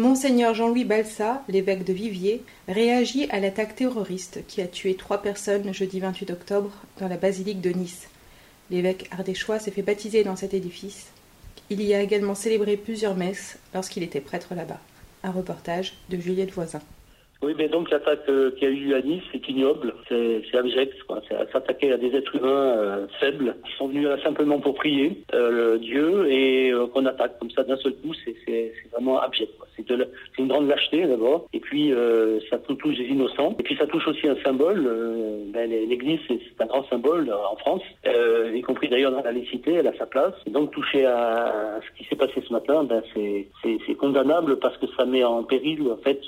Monseigneur Jean-Louis Balsa, l'évêque de Viviers, réagit à l'attaque terroriste qui a tué trois personnes jeudi 28 octobre dans la basilique de Nice. L'évêque ardéchois s'est fait baptiser dans cet édifice. Il y a également célébré plusieurs messes lorsqu'il était prêtre là-bas. Un reportage de Juliette Voisin. Oui, mais donc l'attaque euh, qu'il y a eu à Nice, c'est ignoble, c'est abject. C'est s'attaquer à des êtres humains euh, faibles qui sont venus simplement pour prier euh, Dieu et qu'on attaque comme ça d'un seul coup, c'est vraiment abject. C'est une grande lâcheté d'abord, et puis ça touche les innocents, et puis ça touche aussi un symbole. Ben, L'Église, c'est un grand symbole en France, y compris d'ailleurs dans la laïcité, elle a sa place. Donc toucher à, ce qui s'est passé ce matin, ben, c'est condamnable parce que ça met en péril en fait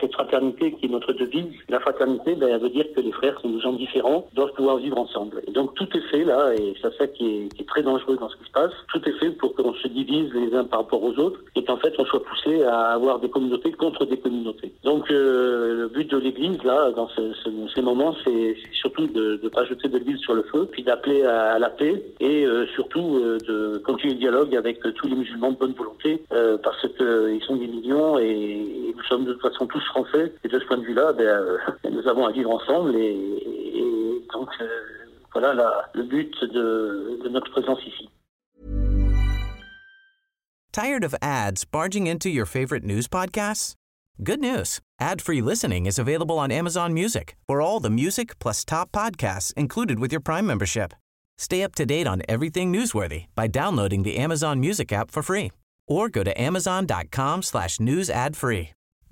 cette fraternité qui est notre devise. La fraternité, ben, elle veut dire que les frères sont des gens différents, doivent pouvoir vivre ensemble. Et donc tout est fait là, et c'est ça qui est, qui est, très dangereux dans ce qui se passe. Tout est fait pour qu'on se divise les uns par rapport aux autres, et qu'en fait on soit poussé à avoir des communautés contre des communautés. Donc euh, le but de l'Église là, dans ce, ce, ces moments, c'est surtout de ne pas jeter de l'huile sur le feu, puis d'appeler à, la paix, et euh, surtout euh, de continuer le dialogue avec tous les musulmans de bonne volonté, euh, parce qu'ils sont des millions et, et nous sommes de toute façon tous français et de ce point de vue-là, ben, euh, nous avons à vivre ensemble et, et donc euh, voilà la, le but de, de notre présence ici. Tired of ads barging into your favorite news podcasts? Good news. Ad-free listening is available on Amazon Music for all the music plus top podcasts included with your Prime membership. Stay up to date on everything newsworthy by downloading the Amazon Music app for free or go to amazon.com slash news ad free.